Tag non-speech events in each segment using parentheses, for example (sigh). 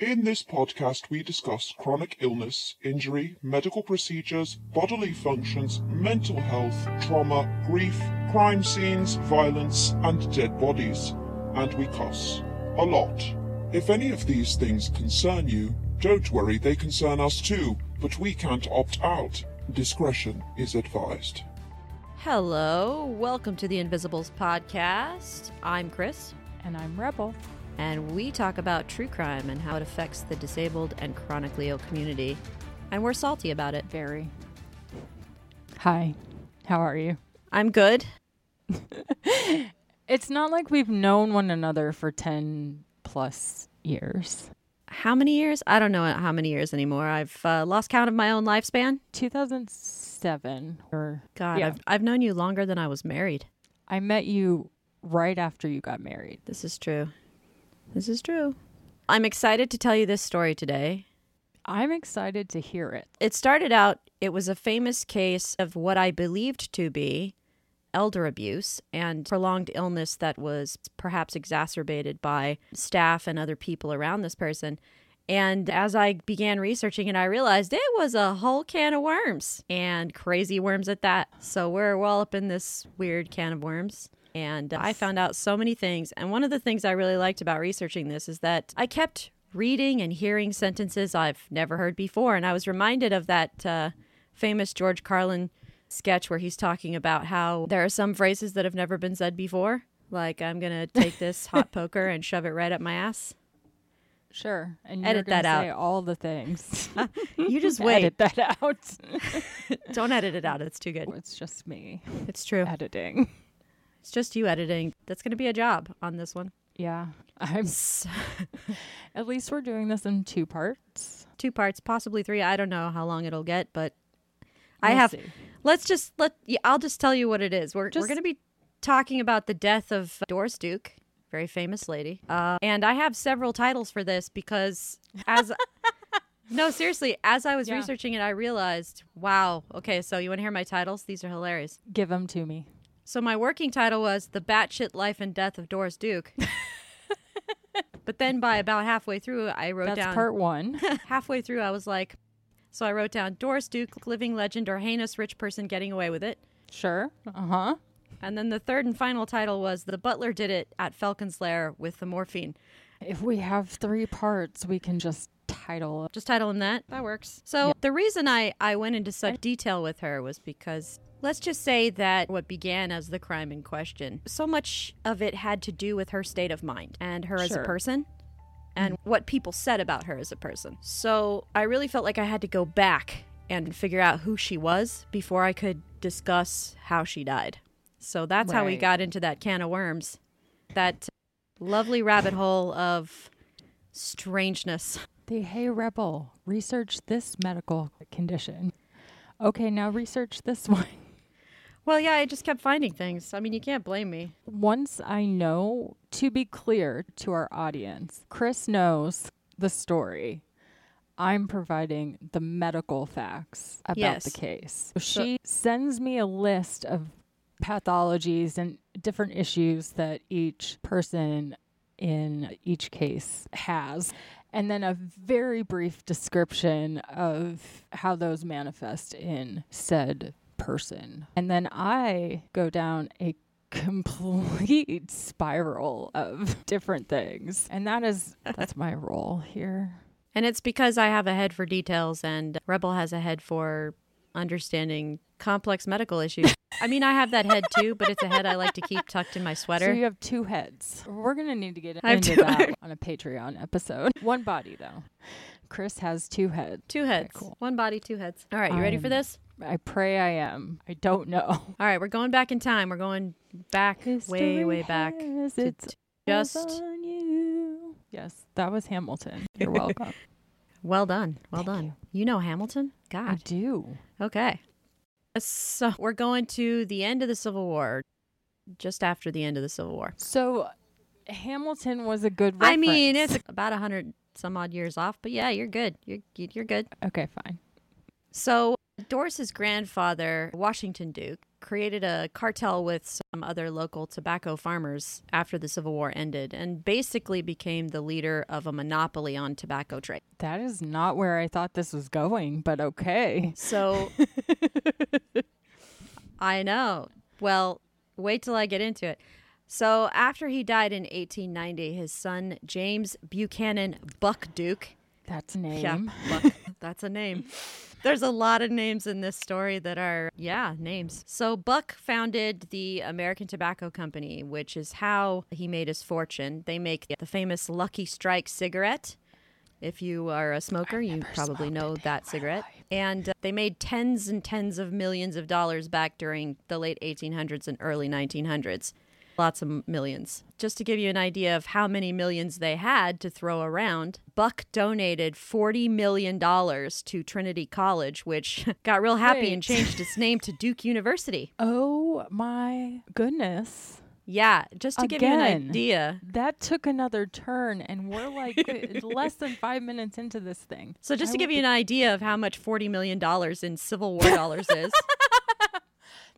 In this podcast, we discuss chronic illness, injury, medical procedures, bodily functions, mental health, trauma, grief, crime scenes, violence, and dead bodies. And we cuss. A lot. If any of these things concern you, don't worry, they concern us too, but we can't opt out. Discretion is advised. Hello, welcome to the Invisibles podcast. I'm Kris, And I'm Rebel. And we talk about true crime and how it affects the disabled and chronically ill community. And we're salty about it. Very. Hi. How are you? I'm good. (laughs) It's not like we've known one another for 10 plus years. How many years? I don't know how many years anymore. I've uh, lost count of my own lifespan. 2007 or God, Yeah. I've, I've known you longer than I was married. I met you right after you got married. This is true. This is true. I'm excited to tell you this story today. I'm excited to hear it. It started out, it was a famous case of what I believed to be elder abuse and prolonged illness that was perhaps exacerbated by staff and other people around this person. And as I began researching it, I realized it was a whole can of worms and crazy worms at that. So we're well up in this weird can of worms. And I found out so many things. And one of the things I really liked about researching this is that I kept reading and hearing sentences I've never heard before. And I was reminded of that uh, famous George Carlin sketch where he's talking about how there are some phrases that have never been said before. Like, I'm going (laughs) to take this hot poker and shove it right up my ass. Sure. And Edit that say all the things. (laughs) You just (laughs) wait. Edit that out. Don't edit it out. It's too good. it's just me It's true. editing. It's just you editing. That's going to be a job on this one. Yeah. (laughs) I'm (laughs) at least we're doing this in two parts. Two parts, possibly three. I don't know how long it'll get, but I We'll have. see. Let's just let. Yeah, I'll just tell you what it is. We're we're going to be talking about the death of Doris Duke, very famous lady. Uh, and I have several titles for this because as. (laughs) No, seriously, as I was Yeah. researching it, I realized, wow, okay, so you want to hear my titles? These are hilarious. Give them to me. So my working title was The Batshit Life and Death of Doris Duke. (laughs) but then by about halfway through, I wrote That's down part one. (laughs) halfway through, I was like, so I wrote down Doris Duke, living legend or heinous rich person getting away with it. sure. Uh huh. And then the third and final title was The Butler Did It at Falcon's Lair with the morphine. If we have three parts, we can just title. Just title them that. That works. So the reason I, I went into such detail with her was because let's just say that what began as the crime in question, so much of it had to do with her state of mind and her as a person and mm-hmm. what people said about her as a person. So I really felt like I had to go back and figure out who she was before I could discuss how she died. So that's how we got into that can of worms. That lovely rabbit hole of strangeness. The Hey Rebel, research this medical condition. Okay, now research this (laughs) one. Well, yeah, I just kept finding things. I mean, you can't blame me. Once I know, to be clear to our audience, Kris knows the story. I'm providing the medical facts about Yes. the case. She sends me a list of pathologies and different issues that each person in each case has. And then a very brief description of how those manifest in said person. And then I go down a complete (laughs) spiral of (laughs) different things. And that is that's my role here. And it's because I have a head for details and Rebel has a head for understanding complex medical issues. I mean, I have that head too, but it's a head I like to keep tucked in my sweater. So you have two heads. We're gonna need to get into that heads. on a Patreon episode. (laughs) One body though. Kris has two heads. two heads. cool. One body, two heads. All right, you ready for Um, this? I pray I am. I don't know. (laughs) All right, we're going back in time. We're going back, way, way back. to its just you. Yes, that was Hamilton. You're (laughs) welcome. well done. Well Thank done. You. know Hamilton? God. I do. Okay. So we're going to the end of the Civil War, just after the end of the Civil War. So Hamilton was a good I mean, it's about a hundred some odd years off, but yeah, you're good. You're you're good. okay, fine. So Doris's grandfather, Washington Duke, created a cartel with some other local tobacco farmers after the Civil War ended and basically became the leader of a monopoly on tobacco trade. That is not where I thought this was going, but okay. So (laughs) I know. Well, wait till I get into it. So after he died in 1890, his son James Buchanan Buck Duke That's a name. Yeah, Buck. (laughs) That's a name. There's a lot of names in this story that are, yeah, names. So Buck founded the American Tobacco Company, which is how he made his fortune. They make the famous Lucky Strike cigarette. If you are a smoker, you probably know that cigarette. And uh, they made tens and tens of millions of dollars back during the late 1800s and early 1900s. Lots of millions. Just to give you an idea of how many millions they had to throw around, Buck donated $40 million to Trinity College, which (laughs) got real happy and changed its name to (laughs) Duke University. Oh my goodness. Yeah, just to give you an idea. That took another turn, and we're like uh, (laughs) less than five minutes into this thing. So, just I to give you an idea of how much $40 million in Civil War dollars is.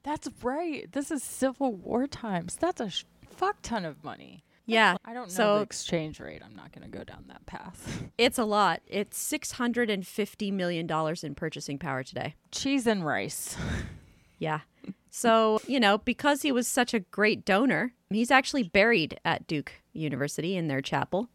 That's right. This is Civil War times. That's a sh- fuck ton of money. Yeah. I don't know So- the exchange rate. I'm not going to go down that path. (laughs) It's a lot. It's $650 million in purchasing power today. Cheese and rice. (laughs) Yeah. So, you know, because he was such a great donor, he's actually buried at Duke University in their chapel.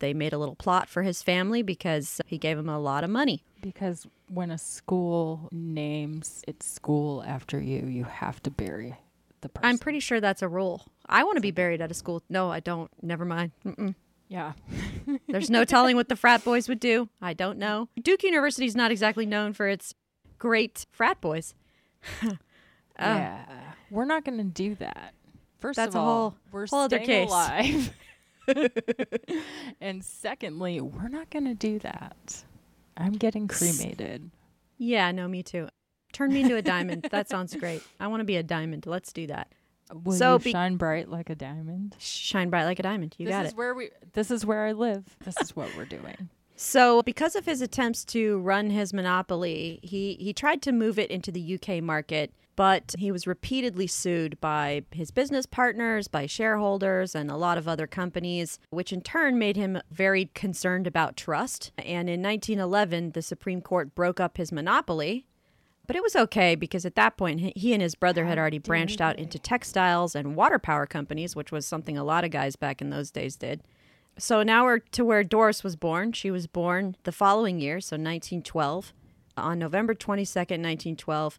They made a little plot for his family because he gave them a lot of money. Because when a school names its school after you, you have to bury the person. I'm pretty sure that's a rule. I want to be buried at a school. No, I don't. Never mind. Mm-mm. Yeah. (laughs) There's no telling what the frat boys would do. I don't know. Duke University is not exactly known for its great frat boys. (laughs) Uh, yeah. We're not going to do that. First That's of all, whole- we're whole other staying case. alive. (laughs) (laughs) and secondly, we're not going to do that. I'm getting cremated. Yeah, no, me too. Turn me into a diamond. that (laughs) sounds great. I want to be a diamond. Let's do that. Will So be- shine bright like a diamond? Shine bright like a diamond. You this got is it. where we. This is where I live. This is what we're doing. (laughs) So, because of his attempts to run his monopoly, he, he tried to move it into the UK market, but he was repeatedly sued by his business partners, by shareholders, and a lot of other companies, which in turn made him very concerned about trust. And in 1911, the Supreme Court broke up his monopoly. But it was okay because at that point, he- and his brother had already branched out into textiles and water power companies, which was something a lot of guys back in those days did. So now we're to where Doris was born. She was born the following year, so 1912, on November 22nd, 1912,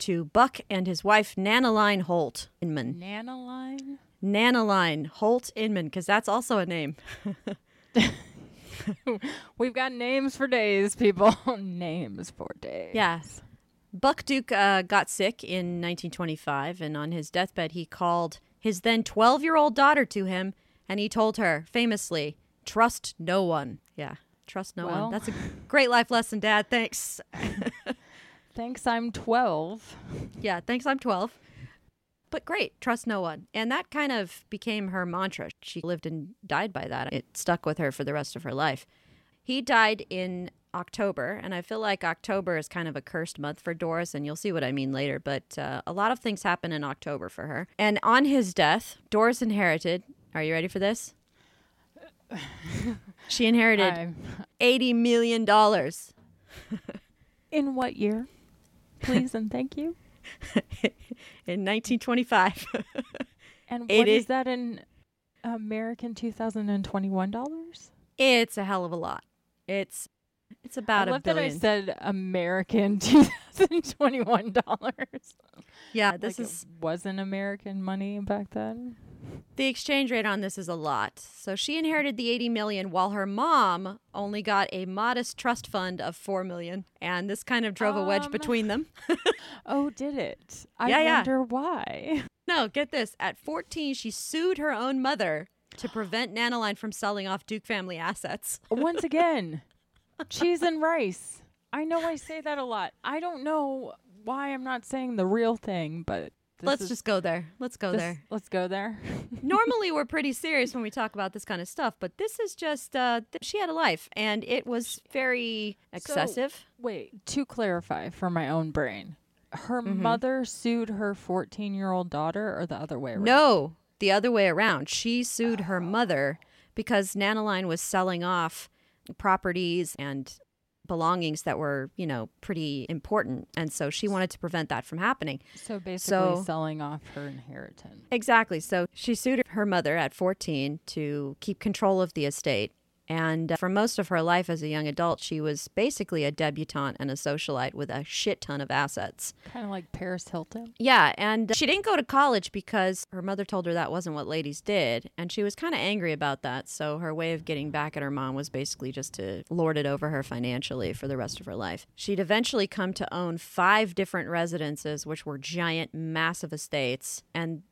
to Buck and his wife, Nanaline Holt Inman. Nanoline. Nanaline Holt Inman, because that's also a name. (laughs) We've got names for days, people. (laughs) names for days. Yes. Buck Duke uh, got sick in 1925, and on his deathbed, he called his then 12 year old daughter to him, and he told her famously, Trust no one. Yeah, trust no Well. one. That's a great life lesson, Dad. Thanks. (laughs) Thanks, I'm 12. Yeah, thanks, I'm 12. But great, trust no one. And that kind of became her mantra. She lived and died by that. It stuck with her for the rest of her life. He died in October, and I feel like October is kind of a cursed month for Doris, and you'll see what I mean later. But uh, a lot of things happen in October for her. And on his death, Doris inherited. Are you ready for this? She inherited (laughs) I'm- $80 million. in what year? Please and thank you. (laughs) in 1925. (laughs) And what Eighty- is that in American 2021 dollars? it's a hell of a lot. It's it's about I a love that I said American (laughs) 2021 dollars. yeah, this like is it wasn't American money back then. The exchange rate on this is a lot. So she inherited the 80 million while her mom only got a modest trust fund of 4 million and this kind of drove a wedge Um, between them. (laughs) Oh, did it? I Yeah, yeah. wonder why. no, get this. At 14, she sued her own mother to prevent Nanaline from selling off Duke family assets. Once again, (laughs) cheese and rice. I know I say that a lot. I don't know why I'm not saying the real thing, but Let's is- just go there. Let's go this- there. Let's go there. (laughs) Normally, we're pretty serious when we talk about this kind of stuff, but this is just, uh, th- she had a life and it was very excessive. Wait, to clarify for my own brain, her Mhm. mother sued her 14 year old daughter, or the other way around? No, the other way around. She sued her mother because Nanaline was selling off properties and belongings that were, you know, pretty important. And so she wanted to prevent that from happening. So basically, So- selling off her inheritance. Exactly. So she sued her mother at 14 to keep control of the estate. And uh, for most of her life as a young adult, she was basically a debutante and a socialite with a shit ton of assets. Kind of like Paris Hilton. Yeah, and she didn't go to college because her mother told her that wasn't what ladies did, and she was kind of angry about that. So her way of getting back at her mom was basically just to lord it over her financially for the rest of her life. She'd eventually come to own five different residences, which were giant, massive estates, and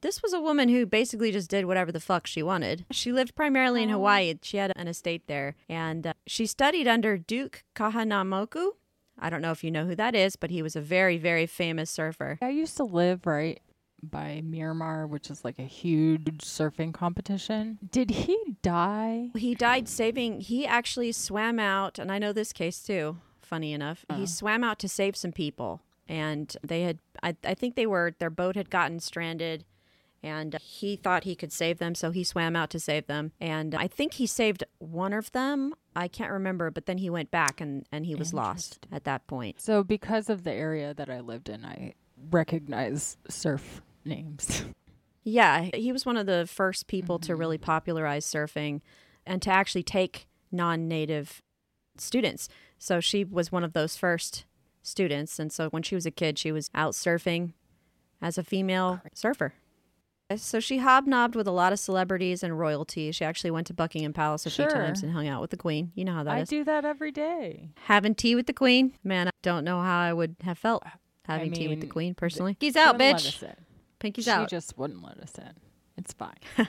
this was a woman who basically just did whatever the fuck she wanted. She lived primarily in Oh. Hawaii. She had an estate there, and uh, she studied under Duke Kahanamoku. I don't know if you know who that is, but he was a very, very famous surfer. I used to live right by Miramar, which is like a huge surfing competition. Did he die? He died saving, he actually swam out, and I know this case too, funny enough. He Uh-huh. swam out to save some people, and they had, I, I think they were, their boat had gotten stranded. And he thought he could save them, so he swam out to save them. And I think he saved one of them. I can't remember, but then he went back and, and he was lost at that point. So, because of the area that I lived in, I recognize surf names. (laughs) Yeah, he was one of the first people to Mhm. really popularize surfing and to actually take non native students. So she was one of those first students. And so when she was a kid, she was out surfing as a female surfer. So she hobnobbed with a lot of celebrities and royalty. She actually went to Buckingham Palace a Sure. few times and hung out with the Queen. You know how that I is. do that every day. Having tea with the Queen, man, I don't know how I would have felt having tea with the Queen personally. He's out, bitch. us in. Pinky's she out. She just wouldn't let us in. It's fine. (laughs)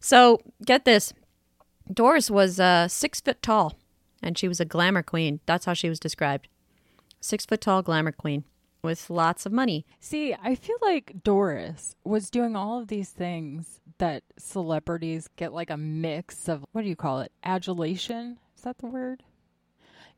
So get this, Doris was uh, six foot tall, and she was a glamour queen. That's how she was described. Six foot tall glamour queen with lots of money. See, I feel like Doris was doing all of these things that celebrities get like a mix of what do you call it? Adulation? Is that the word?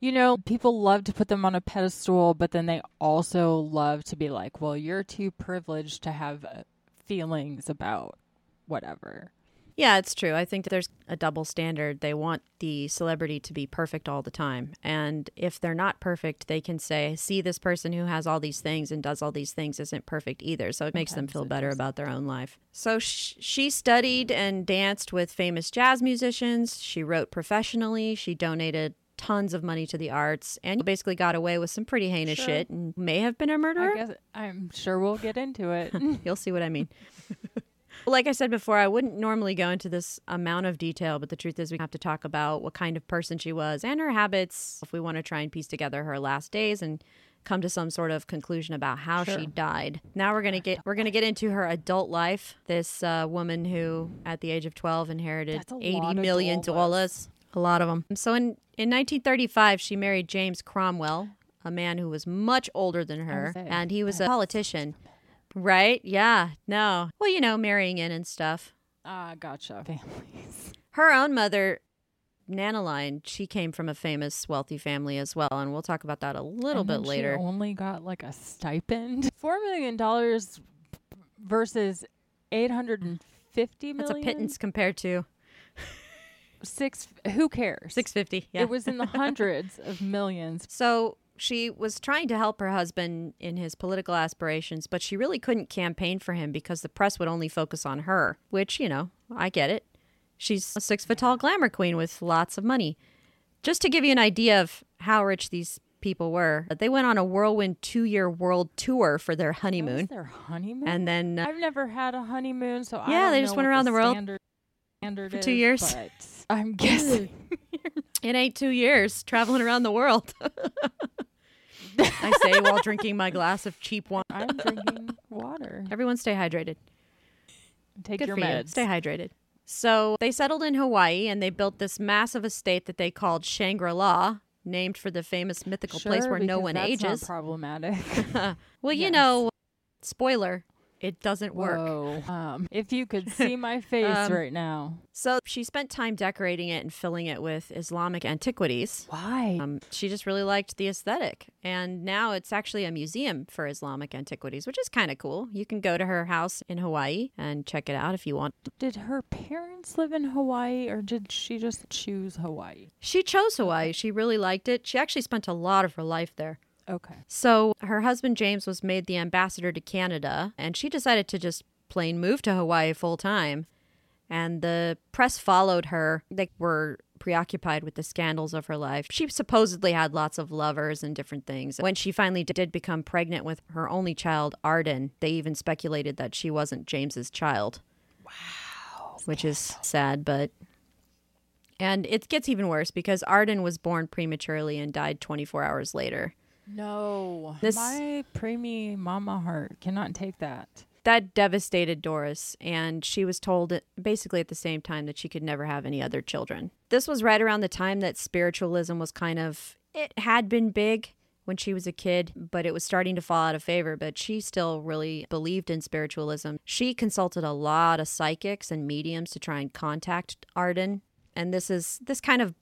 You know, people love to put them on a pedestal, but then they also love to be like, well, you're too privileged to have uh, feelings about whatever. Yeah, it's true. I think there's a double standard. They want the celebrity to be perfect all the time. And if they're not perfect, they can say, see, this person who has all these things and does all these things isn't perfect either. So it makes them feel better about their own life. So sh- she studied and danced with famous jazz musicians. She wrote professionally. She donated tons of money to the arts and basically got away with some pretty heinous Sure. shit and may have been a murderer. I guess I'm sure we'll get into it. (laughs) You'll see what I mean. (laughs) like I said before, I wouldn't normally go into this amount of detail, but the truth is, we have to talk about what kind of person she was and her habits if we want to try and piece together her last days and come to some sort of conclusion about how she died. Now we're gonna get we're gonna get into her adult life. This uh, woman who, at the age of twelve, inherited eighty million dollars. dollars. A lot of them. So in in 1935, she married James Cromwell, a man who was much older than her, and he was a politician. Right? Yeah. No. Well, you know, marrying in and stuff. Ah, gotcha. Families. (laughs) Her own mother, Nanaline, she came from a famous, wealthy family as well, and we'll talk about that a little And bit then she later. only got like a stipend. (laughs) Four million dollars versus eight hundred and fifty That's a pittance compared to Six. Who cares? 650. Yeah. It was in the (laughs) hundreds of millions. So she was trying to help her husband in his political aspirations, but she really couldn't campaign for him because the press would only focus on her, which, you know, I get it. She's a six foot tall glamour queen with lots of money. Just to give you an idea of how rich these people were, they went on a whirlwind two year world tour for their honeymoon. their honeymoon. And then uh, I've never had a honeymoon, so I Yeah, they just went around the world standard, standard for two is, years. I'm guessing. (laughs) it ain't two years traveling around the world. (laughs) I say while drinking my glass of cheap wine. I'm drinking water. Everyone stay hydrated. Take Good your for you. meds. Stay hydrated. So they settled in Hawaii and they built this massive estate that they called Shangri La, named for the famous mythical place where no one ages. (laughs) problematic. well, you know, spoiler, It doesn't work. Um, if you could (laughs) see my face Um, right now. So she spent time decorating it and filling it with Islamic antiquities. Why? Um, she just really liked the aesthetic. And now it's actually a museum for Islamic antiquities, which is kind of cool. You can go to her house in Hawaii and check it out if you want. did her parents live in Hawaii or did she just choose Hawaii? She chose Hawaii. She really liked it. She actually spent a lot of her life there. Okay. So her husband James was made the ambassador to Canada, and she decided to just plain move to Hawaii full time. And the press followed her. They were preoccupied with the scandals of her life. She supposedly had lots of lovers and different things. When she finally did become pregnant with her only child, Arden, they even speculated that she wasn't James's child. Wow. Which is sad, but and it gets even worse because Arden was born prematurely and died 24 hours later. No. This- my preemie mama heart cannot take that. that devastated Doris, and she was told basically at the same time that she could never have any other children. This was right around the time that spiritualism was kind of, it had been big when she was a kid, but it was starting to fall out of favor. But she still really believed in spiritualism. She consulted a lot of psychics and mediums to try and contact Arden, and this is this kind of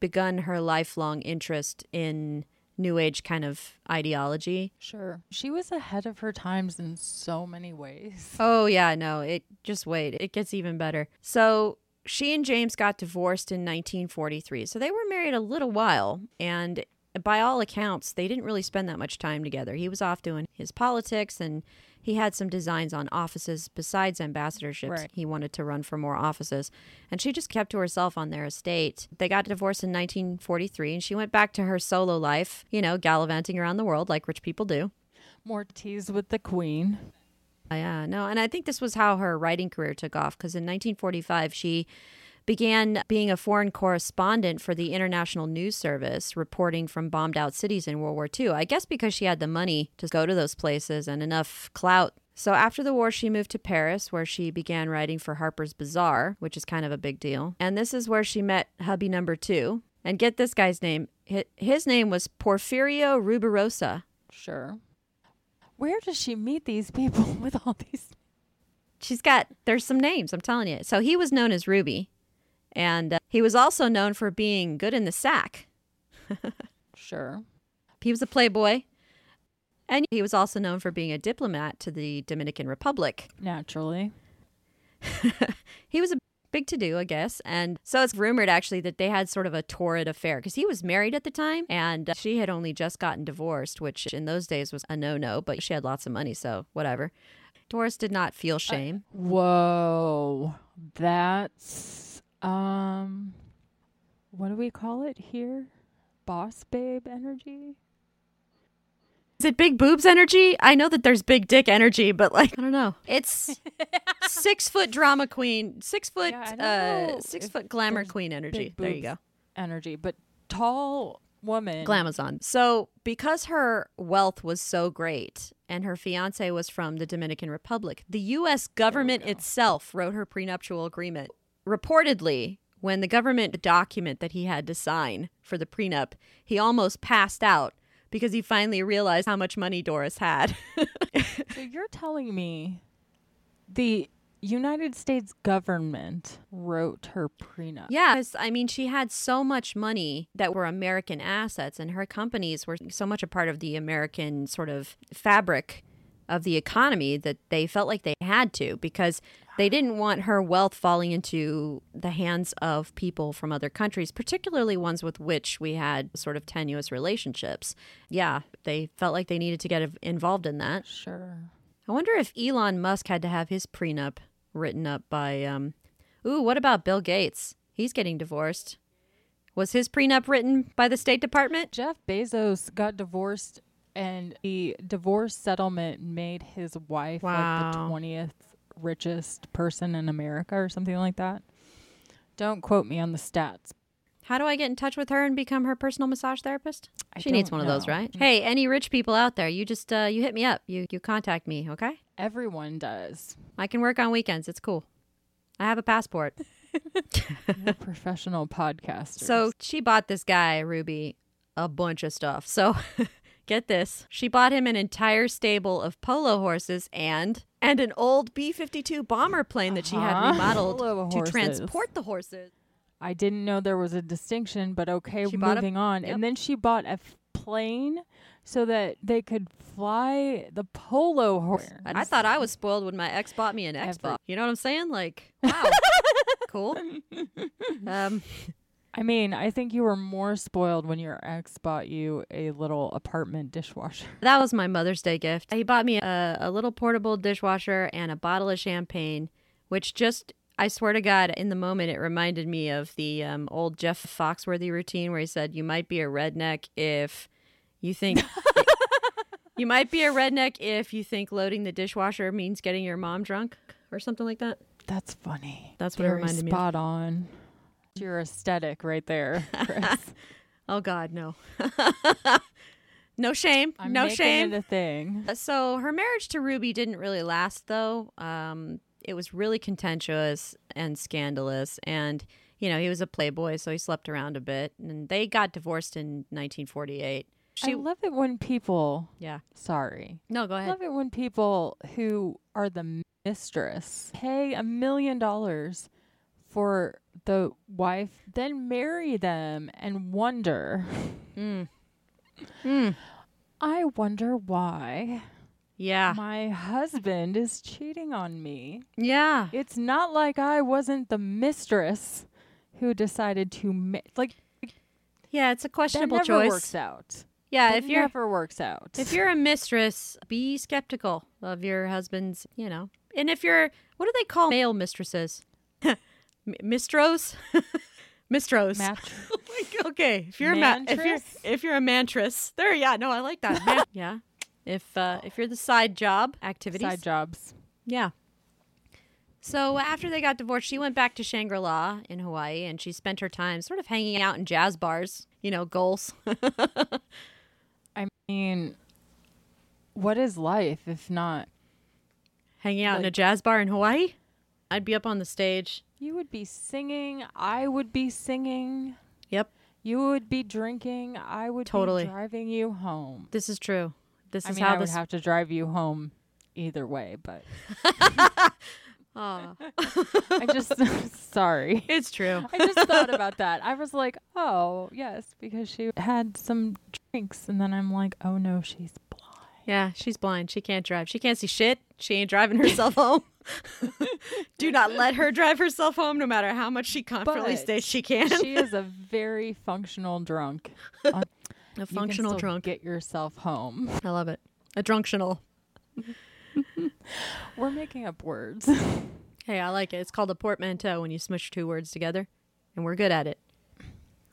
begun her lifelong interest in new age kind of ideology. Sure. She was ahead of her times in so many ways. (laughs) Oh yeah, no, it just wait. It gets even better. So she and James got divorced in 1943. So they were married a little while and by all accounts, they didn't really spend that much time together. He was off doing his politics and he had some designs on offices besides ambassadorships. Right. He wanted to run for more offices. And she just kept to herself on their estate. They got divorced in 1943 and she went back to her solo life, you know, gallivanting around the world like rich people do. More teas with the queen. Yeah, no, and I think this was how her writing career took off because in 1945 she began being a foreign correspondent for the International News Service, reporting from bombed out cities in World War II. I guess because she had the money to go to those places and enough clout. So after the war, she moved to Paris, where she began writing for Harper's Bazaar, which is kind of a big deal. And this is where she met hubby number two. And get this guy's name. His name was Porfirio Rubirosa. Sure. Where does she meet these people (laughs) with all these? She's got, there's some names, I'm telling you. So he was known as Ruby. And uh, he was also known for being good in the sack. Sure. He was a playboy. And he was also known for being a diplomat to the Dominican Republic. Naturally. (laughs) He was a big to do, I guess. And so it's rumored actually that they had sort of a torrid affair because he was married at the time and uh, she had only just gotten divorced, which in those days was a no no, but she had lots of money, so whatever. Doris did not feel shame. Whoa. That's um what do we call it here? Boss babe energy? Is it big boobs energy? I know that there's big dick energy, but like I don't know. It's (laughs) six foot drama queen, six foot, Yeah, uh, six foot glamour queen energy. big There you go. Energy, but tall woman. glamazon. So because her wealth was so great, and her fiance was from the Dominican Republic, the U.S. government itself wrote her prenuptial agreement. Reportedly. When the government document that he had to sign for the prenup, he almost passed out because he finally realized how much money Doris had. (laughs) So you're telling me the United States government wrote her prenup. Yes, I mean, she had so much money that were American assets, and her companies were so much a part of the American sort of fabric of the economy that they felt like they had to because they didn't want her wealth falling into the hands of people from other countries, particularly ones with which we had sort of tenuous relationships. Yeah, they felt like they needed to get involved in that. Sure. I wonder if Elon Musk had to have his prenup written up by um Ooh, what about Bill Gates? He's getting divorced. Was his prenup written by the State Department? Jeff Bezos got divorced and the divorce settlement made his wife like the 20th richest person in America or something like that. Don't quote me on the stats. How do I get in touch with her and become her personal massage therapist? I she needs don't one of those, know. right? Hey, any rich people out there, you just uh, you hit me up. You you contact me, okay? Everyone does. I can work on weekends. It's cool. I have a passport. (laughs) (laughs) Professional podcasters. So she bought this guy, Ruby, a bunch of stuff. So (laughs) get this. She bought him an entire stable of polo horses and and an old B 52 bomber plane that she had Uh-huh. remodeled to horses. transport the horses. I didn't know there was a distinction, but okay, She bought a- moving on. yep. And then she bought a f- plane so that they could fly the polo horse. I thought I was spoiled when my ex bought me an Every- Xbox. You know what I'm saying? Like, wow, (laughs) cool. (laughs) Um, I mean, I think you were more spoiled when your ex bought you a little apartment dishwasher. (laughs) that was my Mother's Day gift. He bought me a, a little portable dishwasher and a bottle of champagne, which just. I swear to God, in the moment, it reminded me of the um, old Jeff Foxworthy routine where he said, You might be a redneck if you think. (laughs) you might be a redneck if you think loading the dishwasher means getting your mom drunk or something like that. That's funny. That's what it Very reminded me of. spot on. Your aesthetic right there, (laughs) Kris. Oh God, no. (laughs) no shame. I'm no shame. a thing. Uh, So her marriage to Ruby didn't really last, though. Um, it was really contentious and scandalous, and you know he was a playboy, so he slept around a bit, and they got divorced in 1948. She, I love it when people. yeah. Sorry. No, go ahead. I love it when people who are the mistress pay a million dollars for the wife, then marry them and wonder. Mm. Mm. I wonder why Yeah. my husband is cheating on me. Yeah. It's not like I wasn't the mistress who decided to ma- like Yeah. It's a that questionable never choice. works out. Yeah. That if you're never works out. If you're a mistress, be skeptical of your husband's, you know. And if you're, what do they call male mistresses? (laughs) M- Mistros? (laughs) Mistros. Match- (laughs) Like, okay, if you're a ma- if you're if you're a mantress, there, yeah, no, I like that. Man- (laughs) yeah, if uh, if you're the side job activities, side jobs. yeah. So after they got divorced, she went back to Shangri La in Hawaii, and she spent her time sort of hanging out in jazz bars. You know, goals. I mean, what is life if not hanging out in a jazz bar in Hawaii. I'd be up on the stage. You would be singing. I would be singing. Yep, You would be drinking. I would Totally. be driving you home. this is true. This I is mean, how I would have to drive you home either way, but. (laughs) (laughs) I just (laughs) sorry. it's true. I just thought about that. I was like, oh yes, because she had some drinks, and then I'm like, oh no, she's blind. Yeah, she's blind. She can't drive. She can't see shit. She ain't driving herself home. (laughs) Do not let her drive herself home, no matter how much she confidently But states she can. She is a very functional drunk. Uh, (laughs) a functional drunk. Get yourself home. I love it. A drunctional. (laughs) We're making up words. Hey, I like it. It's called a portmanteau when you smush two words together, and we're good at it.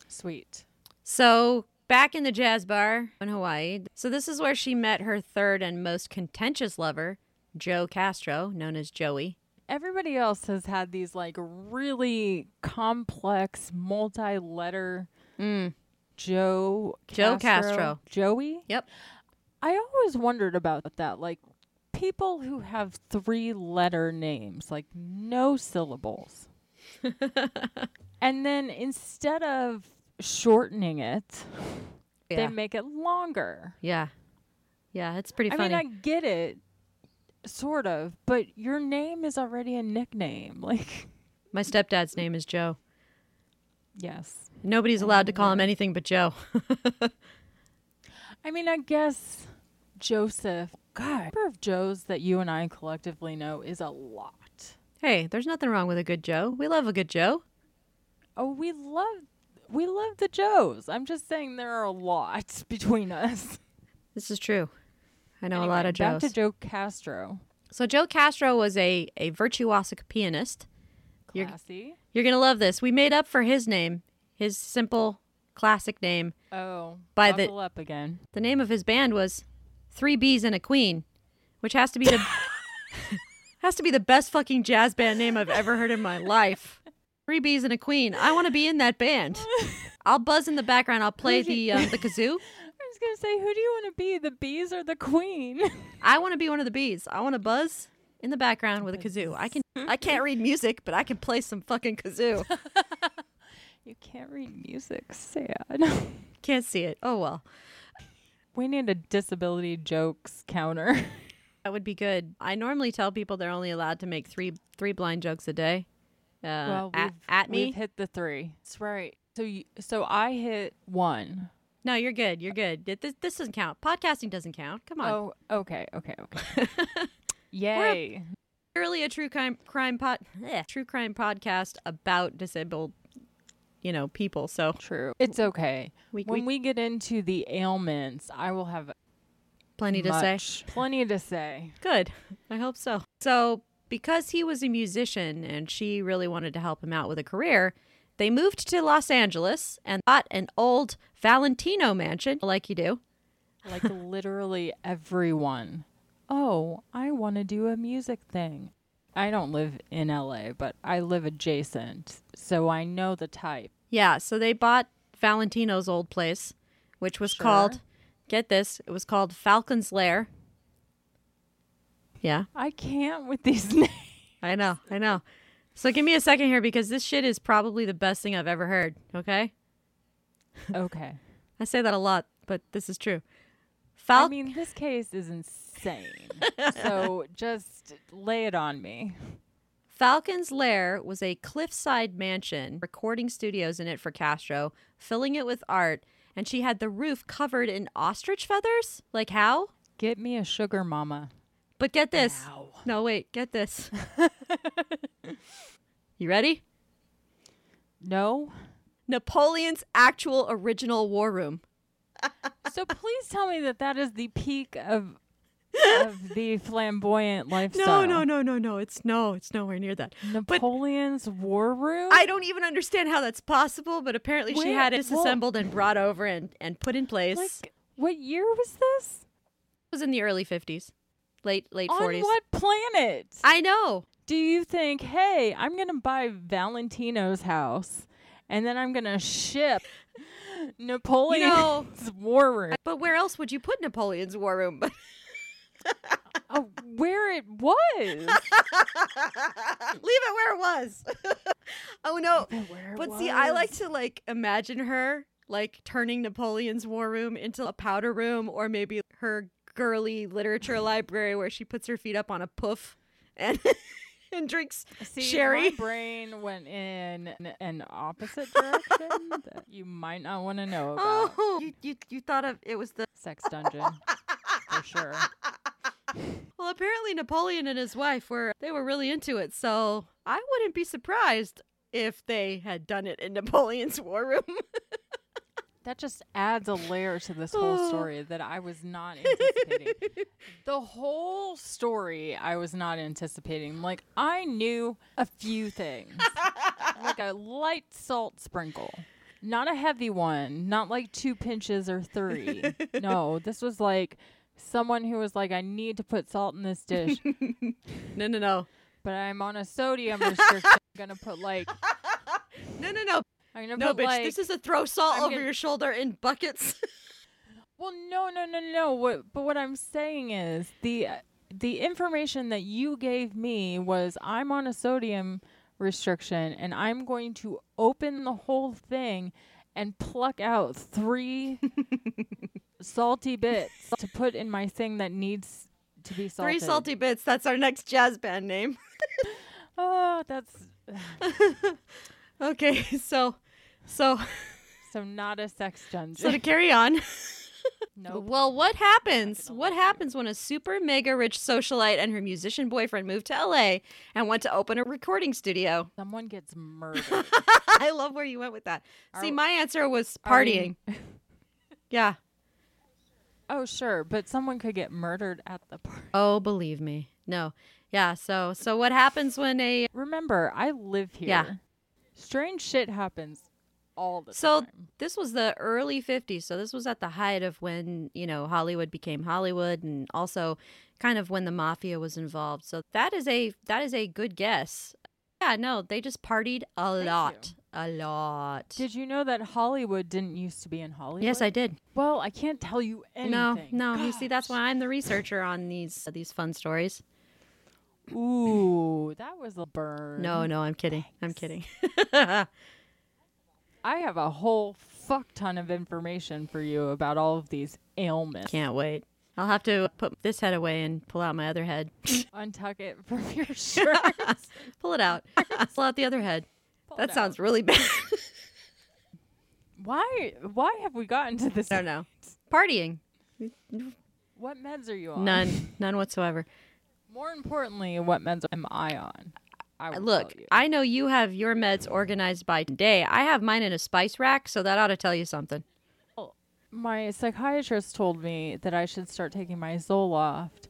Sweet. So, back in the jazz bar in Hawaii. So, this is where she met her third and most contentious lover, Joe Castro, known as Joey. Everybody else has had these like really complex multi-letter Mm. Joe Joe Castro. Joey? Yep. I always wondered about that. Like people who have three letter names, like no syllables. (laughs) and then instead of shortening it, Yeah. they make it longer. Yeah. Yeah, it's pretty I mean, I get it, sort of, but your name is already a nickname. (laughs) Like, My stepdad's name is Joe. yes. Nobody's allowed to call him anything but Joe. I mean, I guess Joseph. God, the number of Joes that you and I collectively know is a lot. hey, there's nothing wrong with a good Joe. We love a good Joe. Oh, we love we love the Joes. I'm just saying there are a lot (laughs) between us. This is true. I know a lot of Back Joes. to Joe Castro. so Joe Castro was a, a virtuosic pianist. You're- Classy. You're going to love this. We made up for his name, his simple classic name. Oh, By the- up again. The name of his band was Three Bees and a Queen, which has to be the (laughs) has to be the best fucking jazz band name I've ever heard in my life. Three Bees and a Queen. I want to be in that band. (laughs) I'll buzz in the background. I'll play the um, the kazoo. (laughs) I was gonna say, who do you want to be, the bees or the queen? (laughs) I want to be one of the bees. I want to buzz in the background with a kazoo. I can. I can't read music, but I can play some fucking kazoo. (laughs) you can't read music. Sad. (laughs) Can't see it. Oh well. we need a disability jokes counter. That would be good. I normally tell people they're only allowed to make three three blind jokes a day. Uh, well, at, at me. we've hit the three. That's right. So, you, so I hit one. No, you're good. You're good. This, this doesn't count. Podcasting doesn't count. Come on. Oh, okay, okay, okay. (laughs) Yay! Purely a true crime crime pod, eh, true crime podcast about disabled, you know, people. So True. It's okay. we, When we we get into the ailments, I will have plenty to say. plenty to say. Good. I hope so. So, because he was a musician and she really wanted to help him out with a career, they moved to Los Angeles and bought an old Valentino mansion, like you do. Like (laughs) literally everyone. Oh, I want to do a music thing. I don't live in LA, but I live adjacent, so I know the type. Yeah, so they bought Valentino's old place, which was Sure. called, get this, it was called Falcon's Lair. Yeah, I can't with these (laughs) names. I know, I know. So give me a second here because this shit is probably the best thing I've ever heard, okay? Okay. (laughs) I say that a lot, but this is true. I mean, this case is insane. (laughs) so just lay it on me. Falcon's Lair was a cliffside mansion, recording studios in it for Castro, filling it with art, and she had the roof covered in ostrich feathers? Like how? Get me a sugar mama. But get this. Ow. No, wait, get this. (laughs) you ready? No? Napoleon's actual original war room. So please tell me that that is the peak of (laughs) of the flamboyant lifestyle. No, no, no, no, no. It's no, it's nowhere near that. Napoleon's war room? I don't even understand how that's possible, but apparently she had it well- disassembled and brought over and, and put in place. like what year was this? it was in the early 50s, late late On 40s. what planet? I know. Do you think, hey, I'm going to buy Valentino's house and then I'm going to ship (laughs) Napoleon's war room? But where else would you put Napoleon's war room? oh, (laughs) where it was. (laughs) Leave it where it was. oh no. But see, I like to like imagine her like turning Napoleon's war room into a powder room or maybe her girly literature (laughs) library where she puts her feet up on a poof and (laughs) and drinks See, sherry. my brain went in an opposite (laughs) direction that you might not want to know oh, about. Oh, you, you you thought of it was the Sex dungeon, for sure. well. Apparently, Napoleon and his wife were they were really into it. So I wouldn't be surprised if they had done it in Napoleon's war room. That just adds a layer to this whole (sighs) story that I was not anticipating. (laughs) the whole story I was not anticipating. Like I knew a few things. (laughs) like a light salt sprinkle. Not a heavy one, not like two pinches or three. (laughs) no, this was like someone who was like, I need to put salt in this dish, no, no, no, but I'm on a sodium restriction. I'm gonna put like no, no, no, gonna no, bitch. like this is a throw salt I'm over gonna- your shoulder in buckets. (laughs) Well, no, no, no, no. What, but what I'm saying is the the information that you gave me was I'm on a sodium restriction and I'm going to open the whole thing and pluck out three (laughs) salty bits to put in my thing that needs to be salted. Three salty bits. That's our next jazz band name. (laughs) Oh, that's Okay, so, so, so not a sex dungeon. so to carry on. nope. Well, what happens? What happens when a super mega rich socialite and her musician boyfriend move to LA and want to open a recording studio? Someone gets murdered. (laughs) I love where you went with that. See, my answer was partying. we- (laughs) yeah. oh, sure, but someone could get murdered at the party. (laughs) Oh, believe me. No. Yeah, so so what happens when a Remember, I live here. Yeah. Strange shit happens all the So time. this was the early 50s. So this was at the height of when, you know, Hollywood became Hollywood and also kind of when the mafia was involved. So that is a that is a good guess. Yeah, no, they just partied a Thank lot. A lot. Did you know that Hollywood didn't used to be in Hollywood? yes, I did. Well, I can't tell you anything. No, no. You see, that's why I'm the researcher on these these fun stories. Ooh, that was a burn. No, no, I'm kidding. I'm kidding. (laughs) I have a whole fuck ton of information for you about all of these ailments. Can't wait. I'll have to put this head away and pull out my other head. (laughs) Untuck it from your shirt. (laughs) pull it out. pull out the other head. Pull That sounds out. really bad. (laughs) Why? Why have we gotten to this? I don't know. Partying. What meds are you on? None. None whatsoever. More importantly, what meds am I on? I uh, will Look, tell you. I know you have your meds organized by day. I have mine in a spice rack, so that ought to tell you something. my psychiatrist told me that I should start taking my Zoloft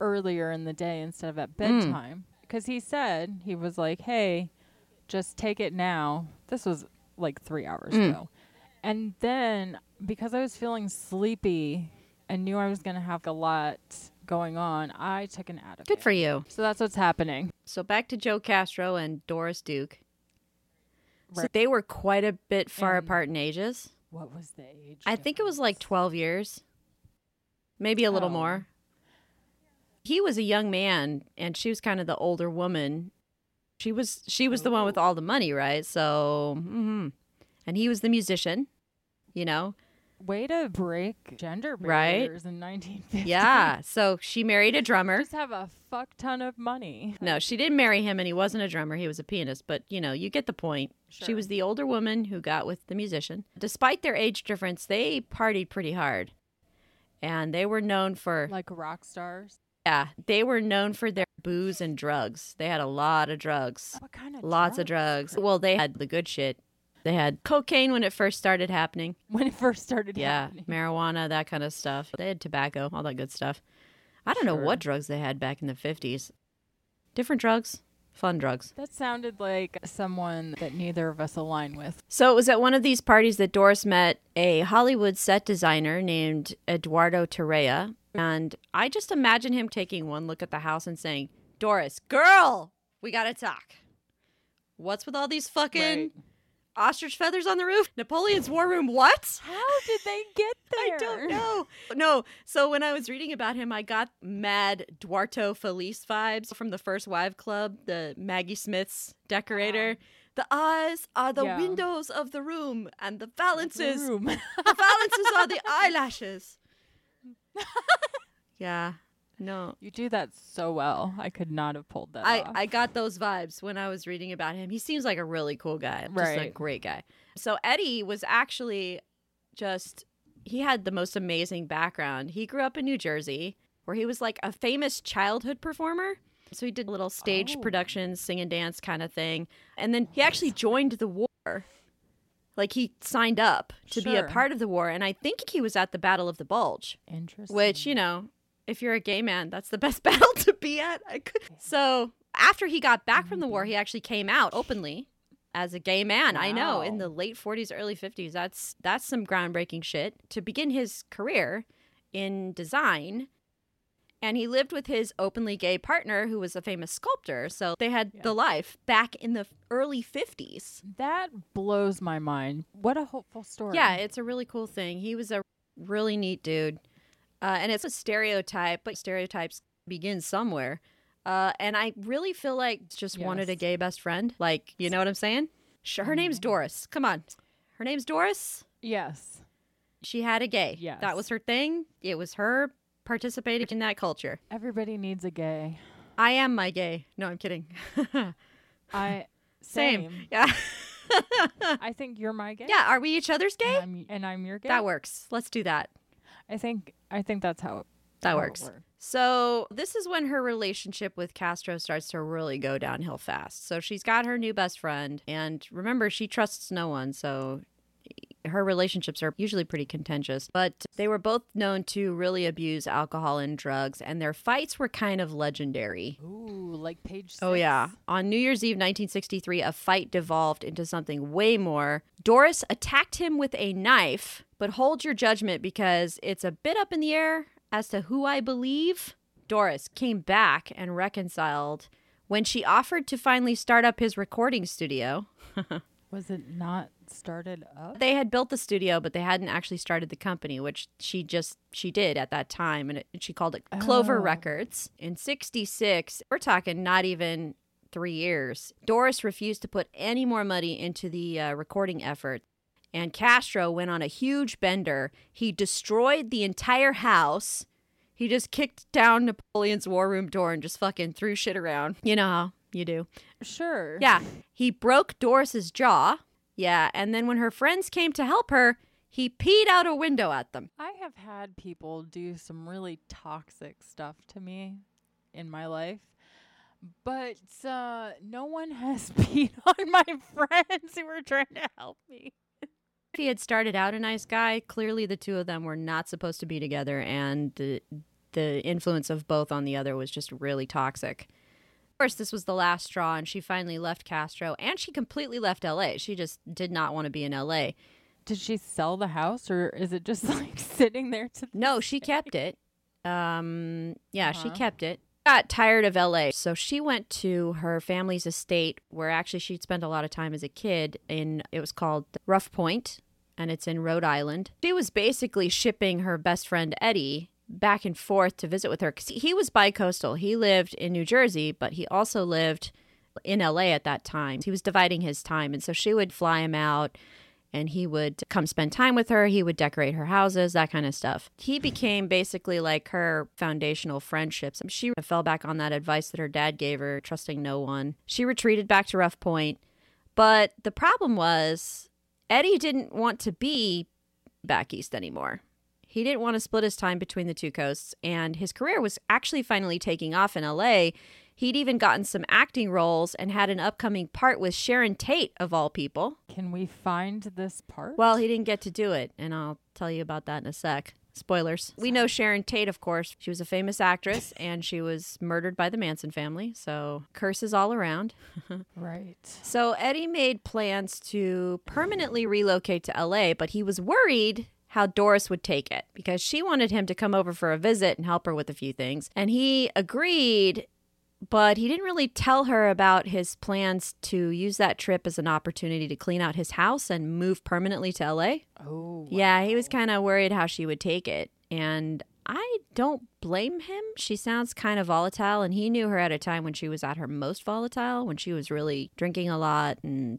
earlier in the day instead of at hmm. bedtime. Because he said, he was like, hey, just take it now. This was like three hours hmm. ago. And then because I was feeling sleepy and knew I was going to have a lot going on, I took an Ativan. Good for you. So that's what's happening. So back to Joe Castro and Doris Duke. So they were quite a bit far And- apart in ages. What was the age? I think it was like 12 years, maybe a little Oh. more. He was a young man and she was kind of the older woman. She was she was the one with Oh. all the money, right? So, mhm. and he was the musician, you know. Way to break gender Right? barriers in 1950. Yeah. So she married a drummer. Just have a fuck ton of money. No, she didn't marry him and he wasn't a drummer. He was a pianist, but you know, you get the point. She was the older woman who got with the musician. Despite their age difference, they partied pretty hard. And they were known for Like rock stars. yeah, they were known for their booze and drugs. They had a lot of drugs. What kind of Lots of drugs. Well, they had the good shit. They had cocaine when it first started happening. (laughs) When it first started happening. Yeah, happening. marijuana, that kind of stuff. They had tobacco, all that good stuff. I don't know what drugs they had back in the 50s. Different drugs, fun drugs. That sounded like someone that neither of us align with. So it was at one of these parties that Doris met a Hollywood set designer named Eduardo Tirella. And I just imagine him taking one look at the house and saying, Doris, girl, we got to talk. What's with all these fucking Right. Ostrich feathers on the roof? Napoleon's War Room, what? How did they get there? (laughs) I don't know. No. So when I was reading about him, I got mad Duarto Feliz vibes from the First Wives Club, the Maggie Smith's decorator. Oh. The eyes are the Yeah. windows of the room, and the valances, Room. the valances are the (laughs) eyelashes. (laughs) yeah. No. you do that so well. I could not have pulled that I, off. I got those vibes when I was reading about him. He seems like a really cool guy, just a great guy. So Eddie was actually just he had the most amazing background. He grew up in New Jersey, where he was like a famous childhood performer. So he did little stage Oh. productions, sing and dance kind of thing, and then he actually joined the war. Like he signed up to be a part of the war, and I think he was at the Battle of the Bulge Interesting. which you know if you're a gay man that's the best (laughs) battle to be at I could. so after he got back from the war he actually came out openly as a gay man i know in the late 40s early 50s that's that's some groundbreaking shit to begin his career in design and he lived with his openly gay partner who was a famous sculptor so they had Yeah. the life back in the early 50s that blows my mind. What a hopeful story. yeah, it's a really cool thing. He was a really neat dude. Uh, and it's a stereotype, but stereotypes begin somewhere. Uh, and I really feel like just wanted a gay best friend. Like, you know what I'm saying? Sh- Her name's Doris. Come on. Her name's Doris. yes. She had a gay. Yes. That was her thing. It was her participating in that culture. Everybody needs a gay. I am my gay. No, I'm kidding. (laughs) I Same. same. (laughs) Yeah. I think you're my gay. yeah. Are we each other's And gay? I'm, and I'm your gay. That works. Let's do that. I think I think that's how it, That how works. works. So, this is when her relationship with Castro starts to really go downhill fast. So, she's got her new best friend, and remember, she trusts no one. So, her relationships are usually pretty contentious. But they were both known to really abuse alcohol and drugs, and their fights were kind of legendary. Ooh, like page. Oh, six. Oh, yeah. On New Year's Eve 1963, a fight devolved into something way more. Doris attacked him with a knife, but hold your judgment because it's a bit up in the air as to who I believe. Doris came back and reconciled when she offered to finally start up his recording studio. (laughs) Was it not started up? They had built the studio, but they hadn't actually started the company, which she just she did at that time, and it, she called it Clover Oh. Records. In '66, we're talking not even three years. Doris refused to put any more money into the uh, recording effort, and Castro went on a huge bender. He destroyed the entire house. He just kicked down Napoleon's war room door and just fucking threw shit around. You know how you do. Sure. Yeah. He broke Doris's jaw. Yeah. And then when her friends came to help her, he peed out a window at them. I have had people do some really toxic stuff to me in my life, but uh, no one has (laughs) peed on my friends who were trying to help me. He had started out a nice guy, clearly the two of them were not supposed to be together, and the, the influence of both on the other was just really toxic. Of course, this was the last straw, and she finally left Castro, and she completely left LA. She just did not want to be in LA. Did she sell the house or is it just (laughs) like sitting there to No, she kept it. Um, yeah, she Uh-huh. kept it. Got tired of LA, so she went to her family's estate where actually she'd spent a lot of time as a kid in it was called Rough Point and it's in Rhode Island. She was basically shipping her best friend Eddie back and forth to visit with her cuz he was bi-coastal. He lived in New Jersey, but he also lived in LA at that time. He was dividing his time and so she would fly him out and he would come spend time with her. He would decorate her houses, that kind of stuff. He became basically like her foundational friendships. She fell back on that advice that her dad gave her, trusting no one. She retreated back to Rough Point. But the problem was, Eddie didn't want to be back east anymore. He didn't want to split his time between the two coasts, and his career was actually finally taking off in LA. He'd even gotten some acting roles and had an upcoming part with Sharon Tate, of all people. Can we find this part? Well, he didn't get to do it, and I'll tell you about that in a sec. Spoilers. We know Sharon Tate, of course. She was a famous actress, and she was murdered by the Manson family, so curses all around. (laughs) right. So Eddie made plans to permanently relocate to LA, but he was worried how Doris would take it because she wanted him to come over for a visit and help her with a few things. And he agreed, but he didn't really tell her about his plans to use that trip as an opportunity to clean out his house and move permanently to LA. Oh. Yeah, he was kind of worried how she would take it. And I don't blame him. She sounds kind of volatile, and he knew her at a time when she was at her most volatile, when she was really drinking a lot and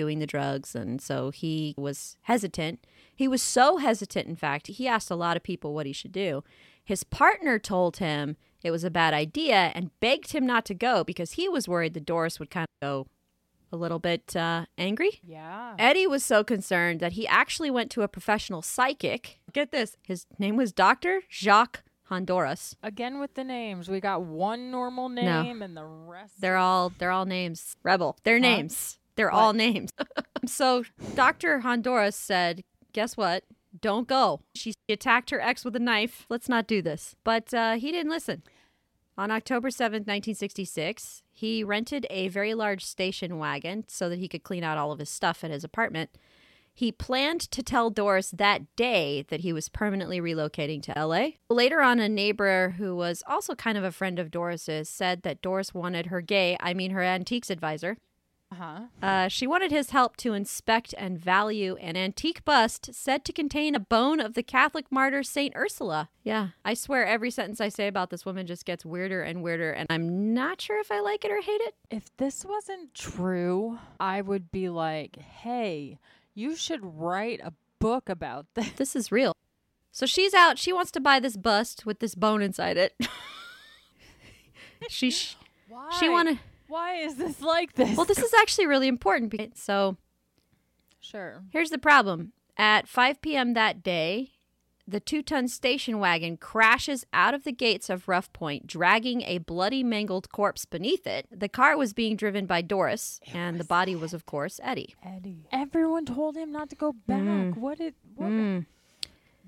doing the drugs. And so he was hesitant. He was so hesitant, in fact, he asked a lot of people what he should do. His partner told him it was a bad idea and begged him not to go because he was worried that Doris would kind of go a little bit uh, angry. Yeah. Eddie was so concerned that he actually went to a professional psychic. Get this, his name was Dr. Jacques Honduras. Again with the names. We got one normal No. name and the rest. They're all they're all names. Rebel. They're Huh? names. They're all names. (laughs) so Dr. Honduras said, "Guess what? Don't go." She attacked her ex with a knife. Let's not do this. But uh, he didn't listen. On October 7th, 1966, he rented a very large station wagon so that he could clean out all of his stuff at his apartment. He planned to tell Doris that day that he was permanently relocating to LA. Later on, a neighbor who was also kind of a friend of Doris's said that Doris wanted her gay, I mean her antiques advisor. Uh-huh. Uh, she wanted his help to inspect and value an antique bust said to contain a bone of the Catholic martyr Saint Ursula. Yeah, I swear every sentence I say about this woman just gets weirder and weirder, and I'm not sure if I like it or hate it. If this wasn't true, I would be like, "Hey, you should write a book about (laughs) this." This is real. So she's out. She wants to buy this bust with this bone inside it. (laughs) she sh- she wanted. Why is this like this? Well, this is actually really important. because- So sure. Here's the problem. At 5 p.m. that day, the two ton station wagon crashes out of the gates of Rough Point, dragging a bloody, mangled corpse beneath it. The car was being driven by Doris, and the body was, of course, Eddie. Eddie. Everyone told him not to go back. Mm. What did what, Mm.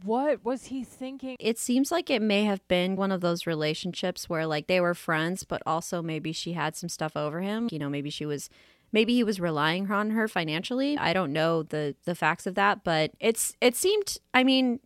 What was he thinking? It seems like it may have been one of those relationships where, like, they were friends, but also maybe she had some stuff over him. You know, maybe she was. Maybe he was relying on her financially. I don't know the the facts of that, but it's it seemed. I mean,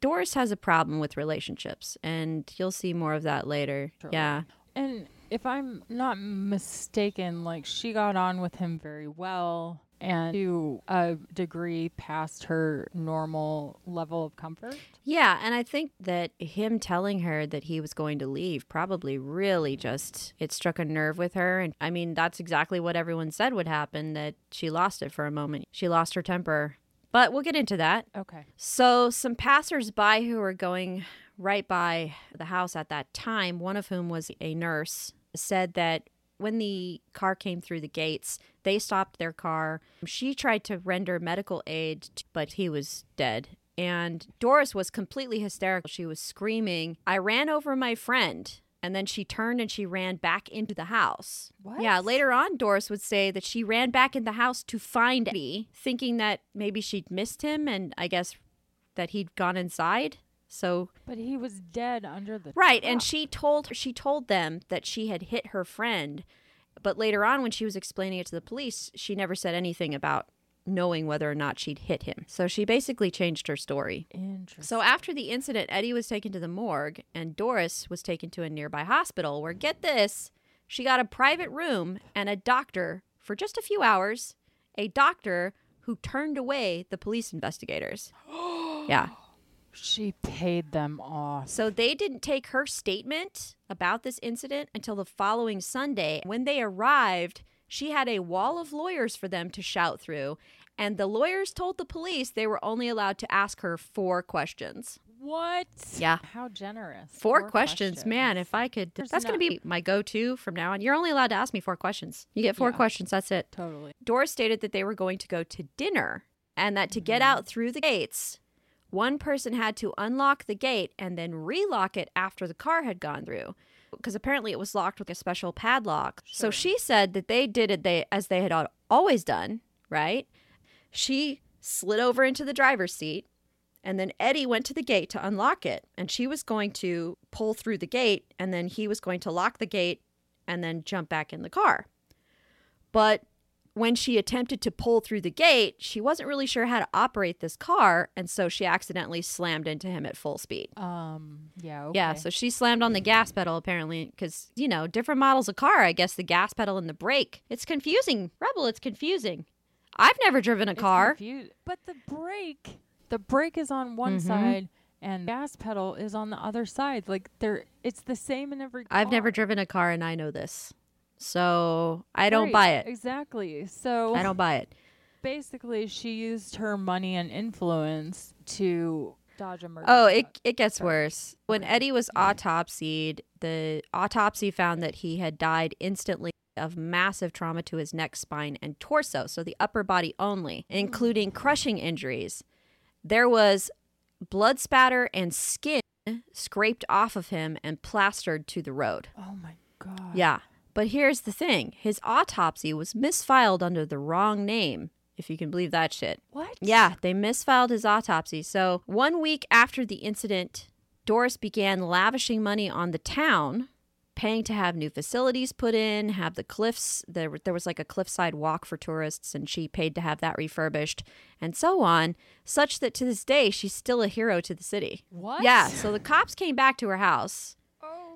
Doris has a problem with relationships, and you'll see more of that later. Yeah, And if I'm not mistaken, like she got on with him very well and to a degree past her normal level of comfort. yeah, and I think that him telling her that he was going to leave probably really just it struck a nerve with her, and I mean that's exactly what everyone said would happen. That she lost it for a moment. She lost her temper. But we'll get into that. Okay. So, some passersby who were going right by the house at that time, one of whom was a nurse, said that when the car came through the gates, they stopped their car. She tried to render medical aid, but he was dead. And Doris was completely hysterical. She was screaming, I ran over my friend. And then she turned and she ran back into the house. What? Yeah, later on, Doris would say that she ran back in the house to find Eddie, thinking that maybe she'd missed him and I guess that he'd gone inside. So But he was dead under the Right, and she told she told them that she had hit her friend, but later on when she was explaining it to the police, she never said anything about knowing whether or not she'd hit him. So she basically changed her story. Interesting. So after the incident, Eddie was taken to the morgue and Doris was taken to a nearby hospital where get this, she got a private room and a doctor for just a few hours, a doctor who turned away the police investigators. (gasps) yeah. She paid them off. So they didn't take her statement about this incident until the following Sunday. When they arrived, she had a wall of lawyers for them to shout through, and the lawyers told the police they were only allowed to ask her four questions. What? Yeah. How generous. Four, questions. man. If I could, There's that's going to be my go-to from now on. You're only allowed to ask me four questions. You get four Yeah. questions. That's it. Totally. Doris stated that they were going to go to dinner and that to get mm-hmm. out through the gates, one person had to unlock the gate and then relock it after the car had gone through. Because apparently it was locked with a special padlock. So she said that they did it they as they had always done, right? She slid over into the driver's seat and then Eddie went to the gate to unlock it and she was going to pull through the gate and then he was going to lock the gate and then jump back in the car. But when she attempted to pull through the gate, she wasn't really sure how to operate this car, and so she accidentally slammed into him at full speed. Um. Yeah. Okay. Yeah, so she slammed on the gas pedal apparently because, you know, different models of car, I guess the gas pedal and the brake. It's confusing. Rebel, it's confusing. I've never driven a It's car. confu- but the brake, the brake is on one Mhm. side and gas pedal is on the other side. Like they're, it's the same in every. Car. I've never driven a car and I know this. So I don't Right, buy it. Exactly. (laughs) So I don't buy it. basically, she used her money and influence to dodge a murder. Oh, it it gets worse. When Eddie was autopsied, the autopsy found that he had died instantly of massive trauma to his neck, spine, and torso, so the upper body only, hmm. including crushing injuries. There was blood spatter and skin scraped off of him and plastered to the road. Oh my god. Yeah. But here's the thing his autopsy was misfiled under the wrong name, if you can believe that shit. What? Yeah, they misfiled his autopsy. So, one week after the incident, Doris began lavishing money on the town, paying to have new facilities put in, have the cliffs, there, there was like a cliffside walk for tourists, and she paid to have that refurbished, and so on, such that to this day, she's still a hero to the city. What? Yeah, so the cops came back to her house.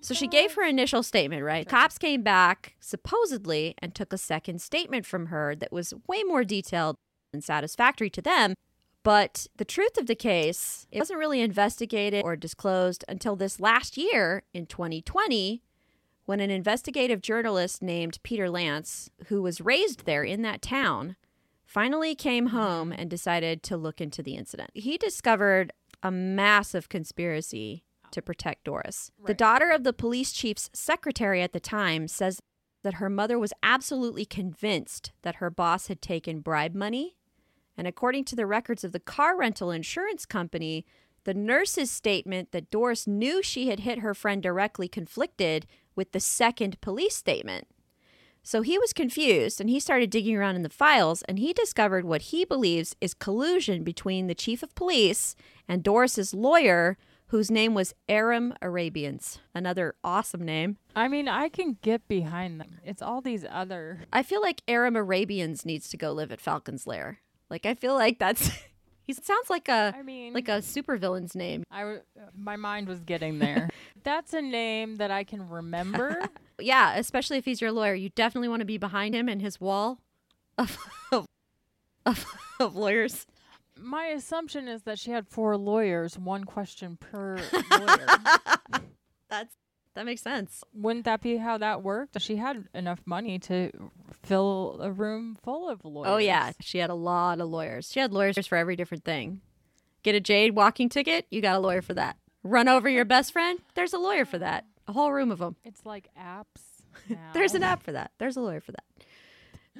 So she gave her initial statement, right? Cops came back supposedly and took a second statement from her that was way more detailed and satisfactory to them. But the truth of the case, it wasn't really investigated or disclosed until this last year in 2020 when an investigative journalist named Peter Lance, who was raised there in that town, finally came home and decided to look into the incident. He discovered a massive conspiracy to protect Doris. The daughter of the police chief's secretary at the time says that her mother was absolutely convinced that her boss had taken bribe money. And according to the records of the car rental insurance company, the nurse's statement that Doris knew she had hit her friend directly conflicted with the second police statement. So he was confused and he started digging around in the files and he discovered what he believes is collusion between the chief of police and Doris's lawyer, whose name was Aram Arabians. Another awesome name. I mean, I can get behind them. It's all these other. I feel like Aram Arabians needs to go live at Falcon's Lair. Like I feel like that's (laughs) he sounds like a I mean, like a supervillain's name. I w- my mind was getting there. (laughs) That's a name that I can remember. (laughs) Yeah, especially if he's your lawyer, you definitely want to be behind him and his wall of of, of, of lawyers. My assumption is that she had four lawyers, one question per (laughs) lawyer. That's that makes sense. Wouldn't that be how that worked? She had enough money to fill a room full of lawyers. Oh yeah, she had a lot of lawyers. She had lawyers for every different thing. Get a Jade walking ticket, you got a lawyer for that. Run over your best friend? There's a lawyer for that. A whole room of them. It's like apps. (laughs) There's an app for that. There's a lawyer for that.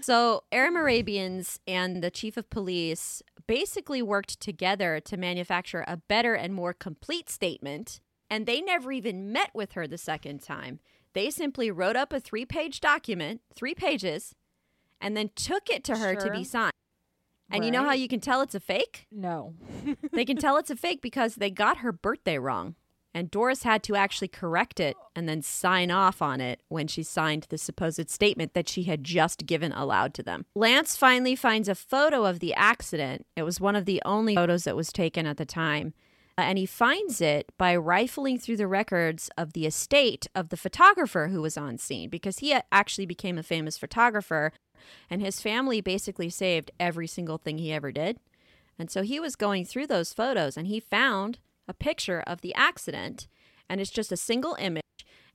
So, Aram Arabians and the chief of police basically worked together to manufacture a better and more complete statement, and they never even met with her the second time. They simply wrote up a three page document, three pages, and then took it to her to be signed. And you know how you can tell it's a fake? No. they can tell (laughs) it's a fake because they got her birthday wrong. And Doris had to actually correct it and then sign off on it when she signed the supposed statement that she had just given aloud to them. Lance finally finds a photo of the accident. It was one of the only photos that was taken at the time. Uh, and he finds it by rifling through the records of the estate of the photographer who was on scene because he actually became a famous photographer and his family basically saved every single thing he ever did. And so he was going through those photos and he found a picture of the accident and it's just a single image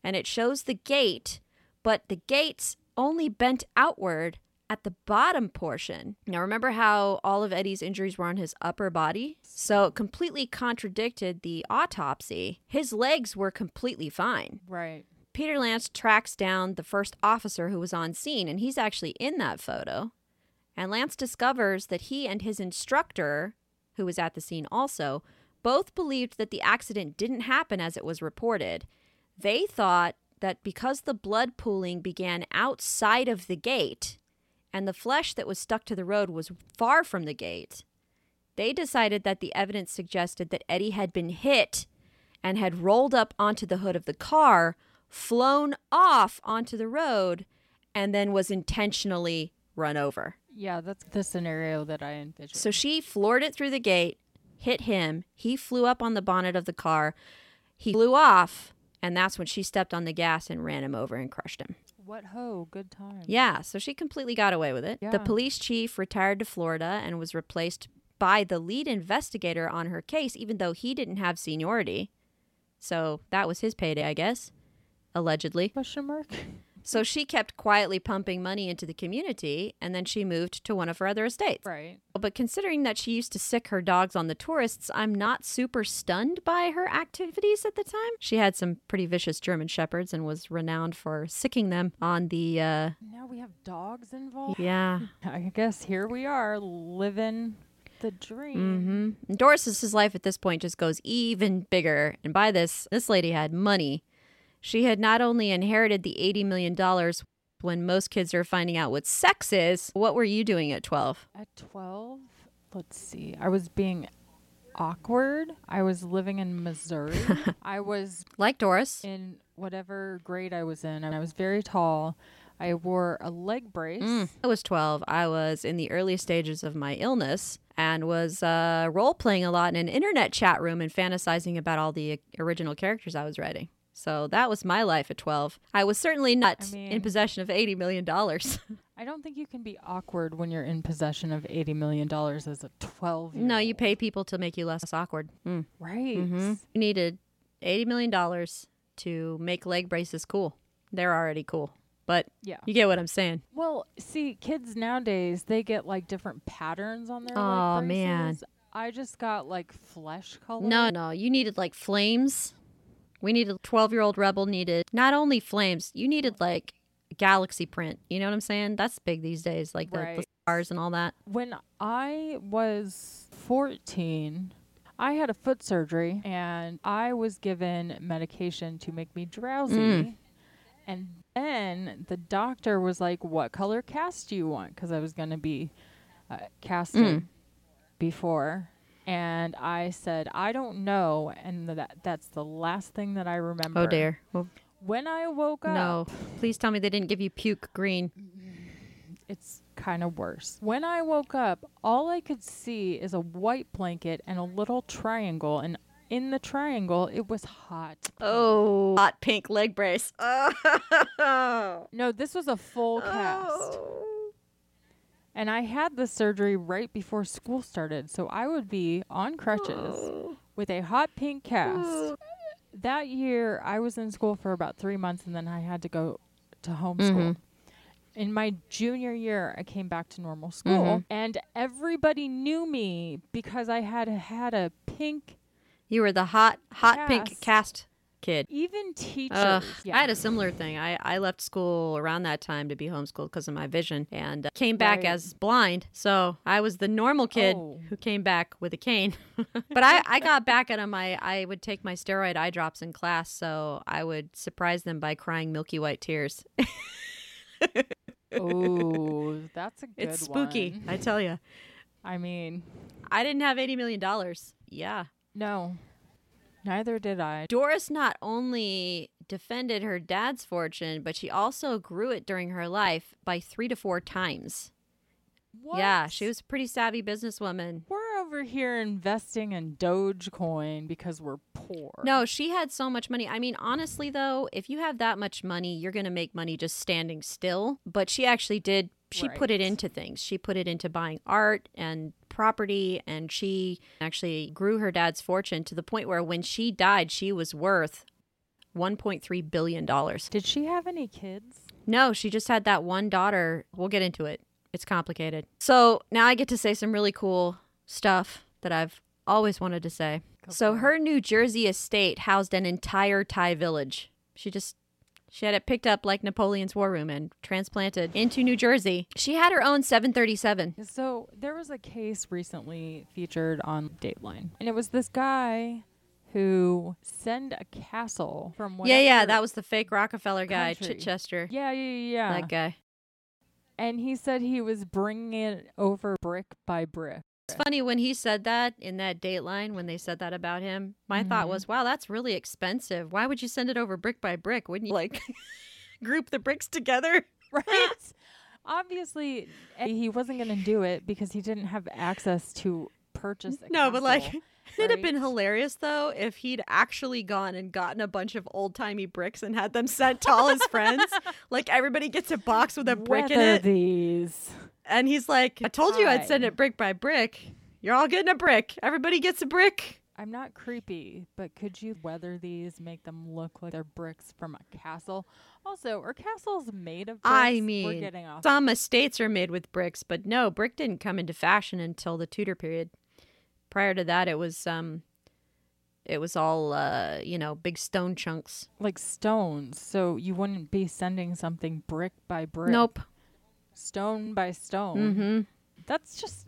and it shows the gate, but the gate's only bent outward at the bottom portion. Now remember how all of Eddie's injuries were on his upper body? So it completely contradicted the autopsy. His legs were completely fine. Right. Peter Lance tracks down the first officer who was on scene, and he's actually in that photo. And Lance discovers that he and his instructor, who was at the scene also, both believed that the accident didn't happen as it was reported. They thought that because the blood pooling began outside of the gate and the flesh that was stuck to the road was far from the gate, they decided that the evidence suggested that Eddie had been hit and had rolled up onto the hood of the car, flown off onto the road, and then was intentionally run over. Yeah, that's the scenario that I envisioned. So she floored it through the gate, hit him. He flew up on the bonnet of the car. He flew off, and that's when she stepped on the gas and ran him over and crushed him. what ho, good time. Yeah, so she completely got away with it. The police chief retired to Florida and was replaced by the lead investigator on her case, even though he didn't have seniority. So that was his payday, I guess, allegedly. Question mark? (laughs) So she kept quietly pumping money into the community, and then she moved to one of her other estates. Right. But considering that she used to sick her dogs on the tourists, I'm not super stunned by her activities at the time. She had some pretty vicious German shepherds and was renowned for sicking them on the, uh, Now we have dogs involved. yeah. (laughs) I guess here we are living the dream. hmm Doris's life at this point just goes even bigger. And by this, this lady had money. She had not only inherited the $80 million when most kids are finding out what sex is. What were you doing at 12? At 12, let's see. I was being awkward. I was living in Missouri. (laughs) I was Like Doris. in whatever grade I was in, and I was very tall. I wore a leg brace. I was 12. I was in the early stages of my illness and was uh, role playing a lot in an internet chat room and fantasizing about all the original characters I was writing. So that was my life at 12. I was certainly not I in possession of $80 million. (laughs) I don't think you can be awkward when you're in possession of $80 million as a 12 year no, you pay people to make you less awkward. Mm. Right. Mm-hmm. You needed $80 million to make leg braces cool. They're already cool. But Yeah. you get what I'm saying. Well, see, kids nowadays, they get like different patterns on their oh, leg man. I just got like flesh color. No, no, you needed like flames. We needed 12 year old Rebel needed not only flames, you needed like galaxy print. You know what I'm saying? That's big these days, like the, the stars and all that. When I was 14, I had a foot surgery and I was given medication to make me drowsy. Mm. And then the doctor was like, What color cast do you want? Because I was going to be uh, casted Mm. before. And I said, I don't know. And that that's the last thing that I remember. Oh dear. Well, When I woke up, no. Please tell me they didn't give you puke green. it's kind of worse. When I woke up, all I could see is a white blanket and a little triangle, and in the triangle, it was hot. Oh, hot pink leg brace. Oh. (laughs) No, this was a full cast. Oh. And I had the surgery right before school started, so I would be on crutches (gasps) with a hot pink cast. (gasps) That year, I was in school for about three months, and then I had to go to homeschool. In my junior year, I came back to normal school, Mhm. and everybody knew me because I had had a pink You were the hot, hot pink Cast. Kid. Even teachers. Ugh, yeah. I had a similar thing. I, I left school around that time to be homeschooled because of my vision and uh, came back Right. as blind. So I was the normal kid Oh. who came back with a cane. (laughs) but I, (laughs) I got back at them. I, I would take my steroid eye drops in class. So I would surprise them by crying milky white tears. (laughs) oh, that's a good it's spooky, one. I tell you. I mean, I didn't have $80 million. Yeah. no. Neither did I. Doris not only defended her dad's fortune, but she also grew it during her life by three to four times. Yeah, she was a pretty savvy businesswoman. We're over here investing in Dogecoin because we're poor. No, she had so much money. I mean, honestly, though, if you have that much money, you're going to make money just standing still. But she actually did, she put it into things. She put it into buying art and property, and she actually grew her dad's fortune to the point where when she died, she was worth $1.3 billion. Did she have any kids? No, she just had that one daughter. We'll get into it. It's complicated. So now I get to say some really cool stuff that I've always wanted to say. Go So her New Jersey estate housed an entire Thai village. She just she had it picked up like Napoleon's war room and transplanted into New Jersey. She had her own 737. So there was a case recently featured on Dateline, and it was this guy who sent a castle from Yeah, yeah, that was the fake Rockefeller guy, country. Chichester. yeah, yeah, yeah, yeah. That guy. and he said he was bringing it over brick by brick. It's funny when he said that in that Dateline when they said that about him. My thought Mhm. was, "Wow, that's really expensive. Why would you send it over brick by brick? Wouldn't you like (laughs) group the bricks together?" (laughs) Right? (laughs) Obviously, eh, he wasn't going to do it because he didn't have access to purchase No, but like castle, it'd have been hilarious though if he'd actually gone and gotten a bunch of old timey bricks and had them sent to all his friends. Like everybody gets a box with a brick in it, these. And he's like, "I told you I'd send it brick by brick. You're all getting a brick. Everybody gets a brick." I'm not creepy, but could you weather these, make them look like they're bricks from a castle? Also, are castles made of bricks? I We're mean, getting off. Some estates are made with bricks, but no, brick didn't come into fashion until the Tudor period. Prior to that, it was um, it was all uh, you know, big stone chunks. like stones, so you wouldn't be sending something brick by brick. Nope. Stone by stone. Mm-hmm. That's just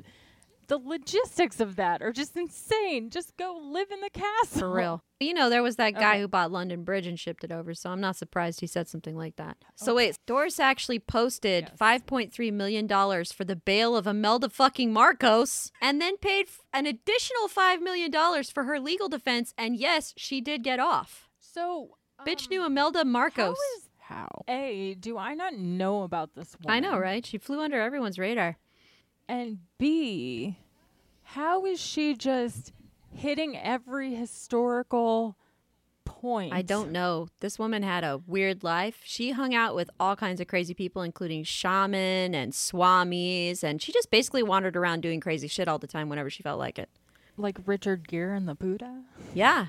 the logistics of that are just insane. Just go live in the castle. For real. You know, there was that guy Okay. who bought London Bridge and shipped it over, so I'm not surprised he said something like that. So wait, Doris actually posted Yes. $5.3 million for the bail of Imelda fucking Marcos and then paid f- an additional $5 million for her legal defense. And yes, she did get off. So, Bitch um, knew Imelda Marcos. How is how? A, do I not know about this woman? I know, right? She flew under everyone's radar. And B, how is she just hitting every historical point? I don't know. This woman had a weird life. She hung out with all kinds of crazy people, including shaman and swamis, and she just basically wandered around doing crazy shit all the time whenever she felt like it. Like Richard Gere and the Buddha? Yeah.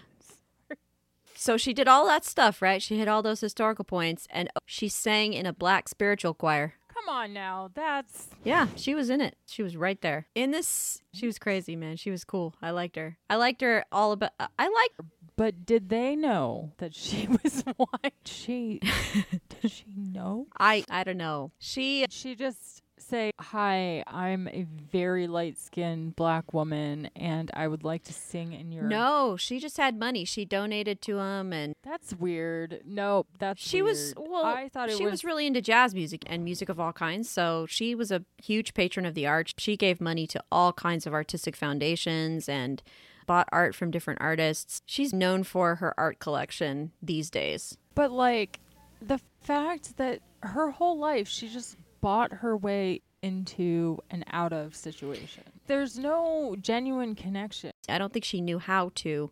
So she did all that stuff, right? She hit all those historical points, and oh, she sang in a black spiritual choir. Come on now. That's. Yeah, she was in it. She was right there. In this, she was crazy, man. She was cool. I liked her. I liked her all about. Uh, I like. But did they know that she (laughs) was white? She. (laughs) did she know? I. I don't know. She. She just say, Hi, I'm a very light skinned black woman and I would like to sing in your. No, she just had money. She donated to him, and That's weird. Nope. That's she was well. I thought it she was, was really into jazz music and music of all kinds. So she was a huge patron of the arts. She gave money to all kinds of artistic foundations and bought art from different artists. She's known for her art collection these days. But like the fact that her whole life she just bought her way into an out of situation. There's no genuine connection. I don't think she knew how to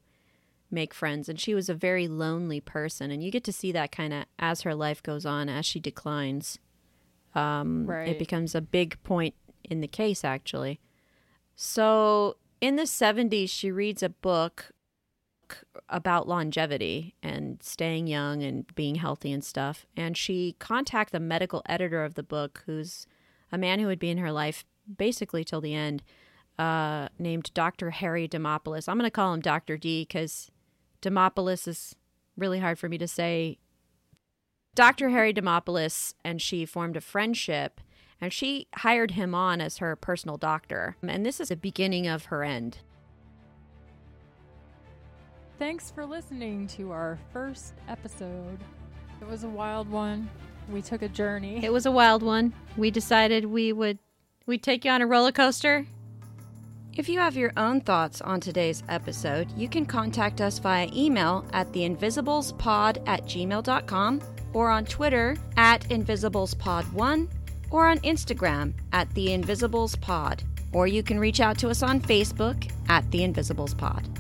make friends and she was a very lonely person and you get to see that kind of as her life goes on as she declines um it becomes a big point in the case actually so in the 70s she reads a book about longevity and staying young and being healthy and stuff and she contacts the medical editor of the book who's a man who would be in her life basically till the end uh, named Dr. Harry Demopoulos. I'm going to call him Dr. D because Demopoulos is really hard for me to say. Dr. Harry Demopoulos and she formed a friendship, and she hired him on as her personal doctor. And this is the beginning of her end. Thanks for listening to our first episode. It was a wild one. We took a journey. It was a wild one. We decided we would we'd take you on a roller coaster. If you have your own thoughts on today's episode, you can contact us via email at theinvisibleспod at gmail.com or on Twitter at invisiblespod1 or on Instagram at theinvisiblespod. Or you can reach out to us on Facebook at The Invisibles Pod.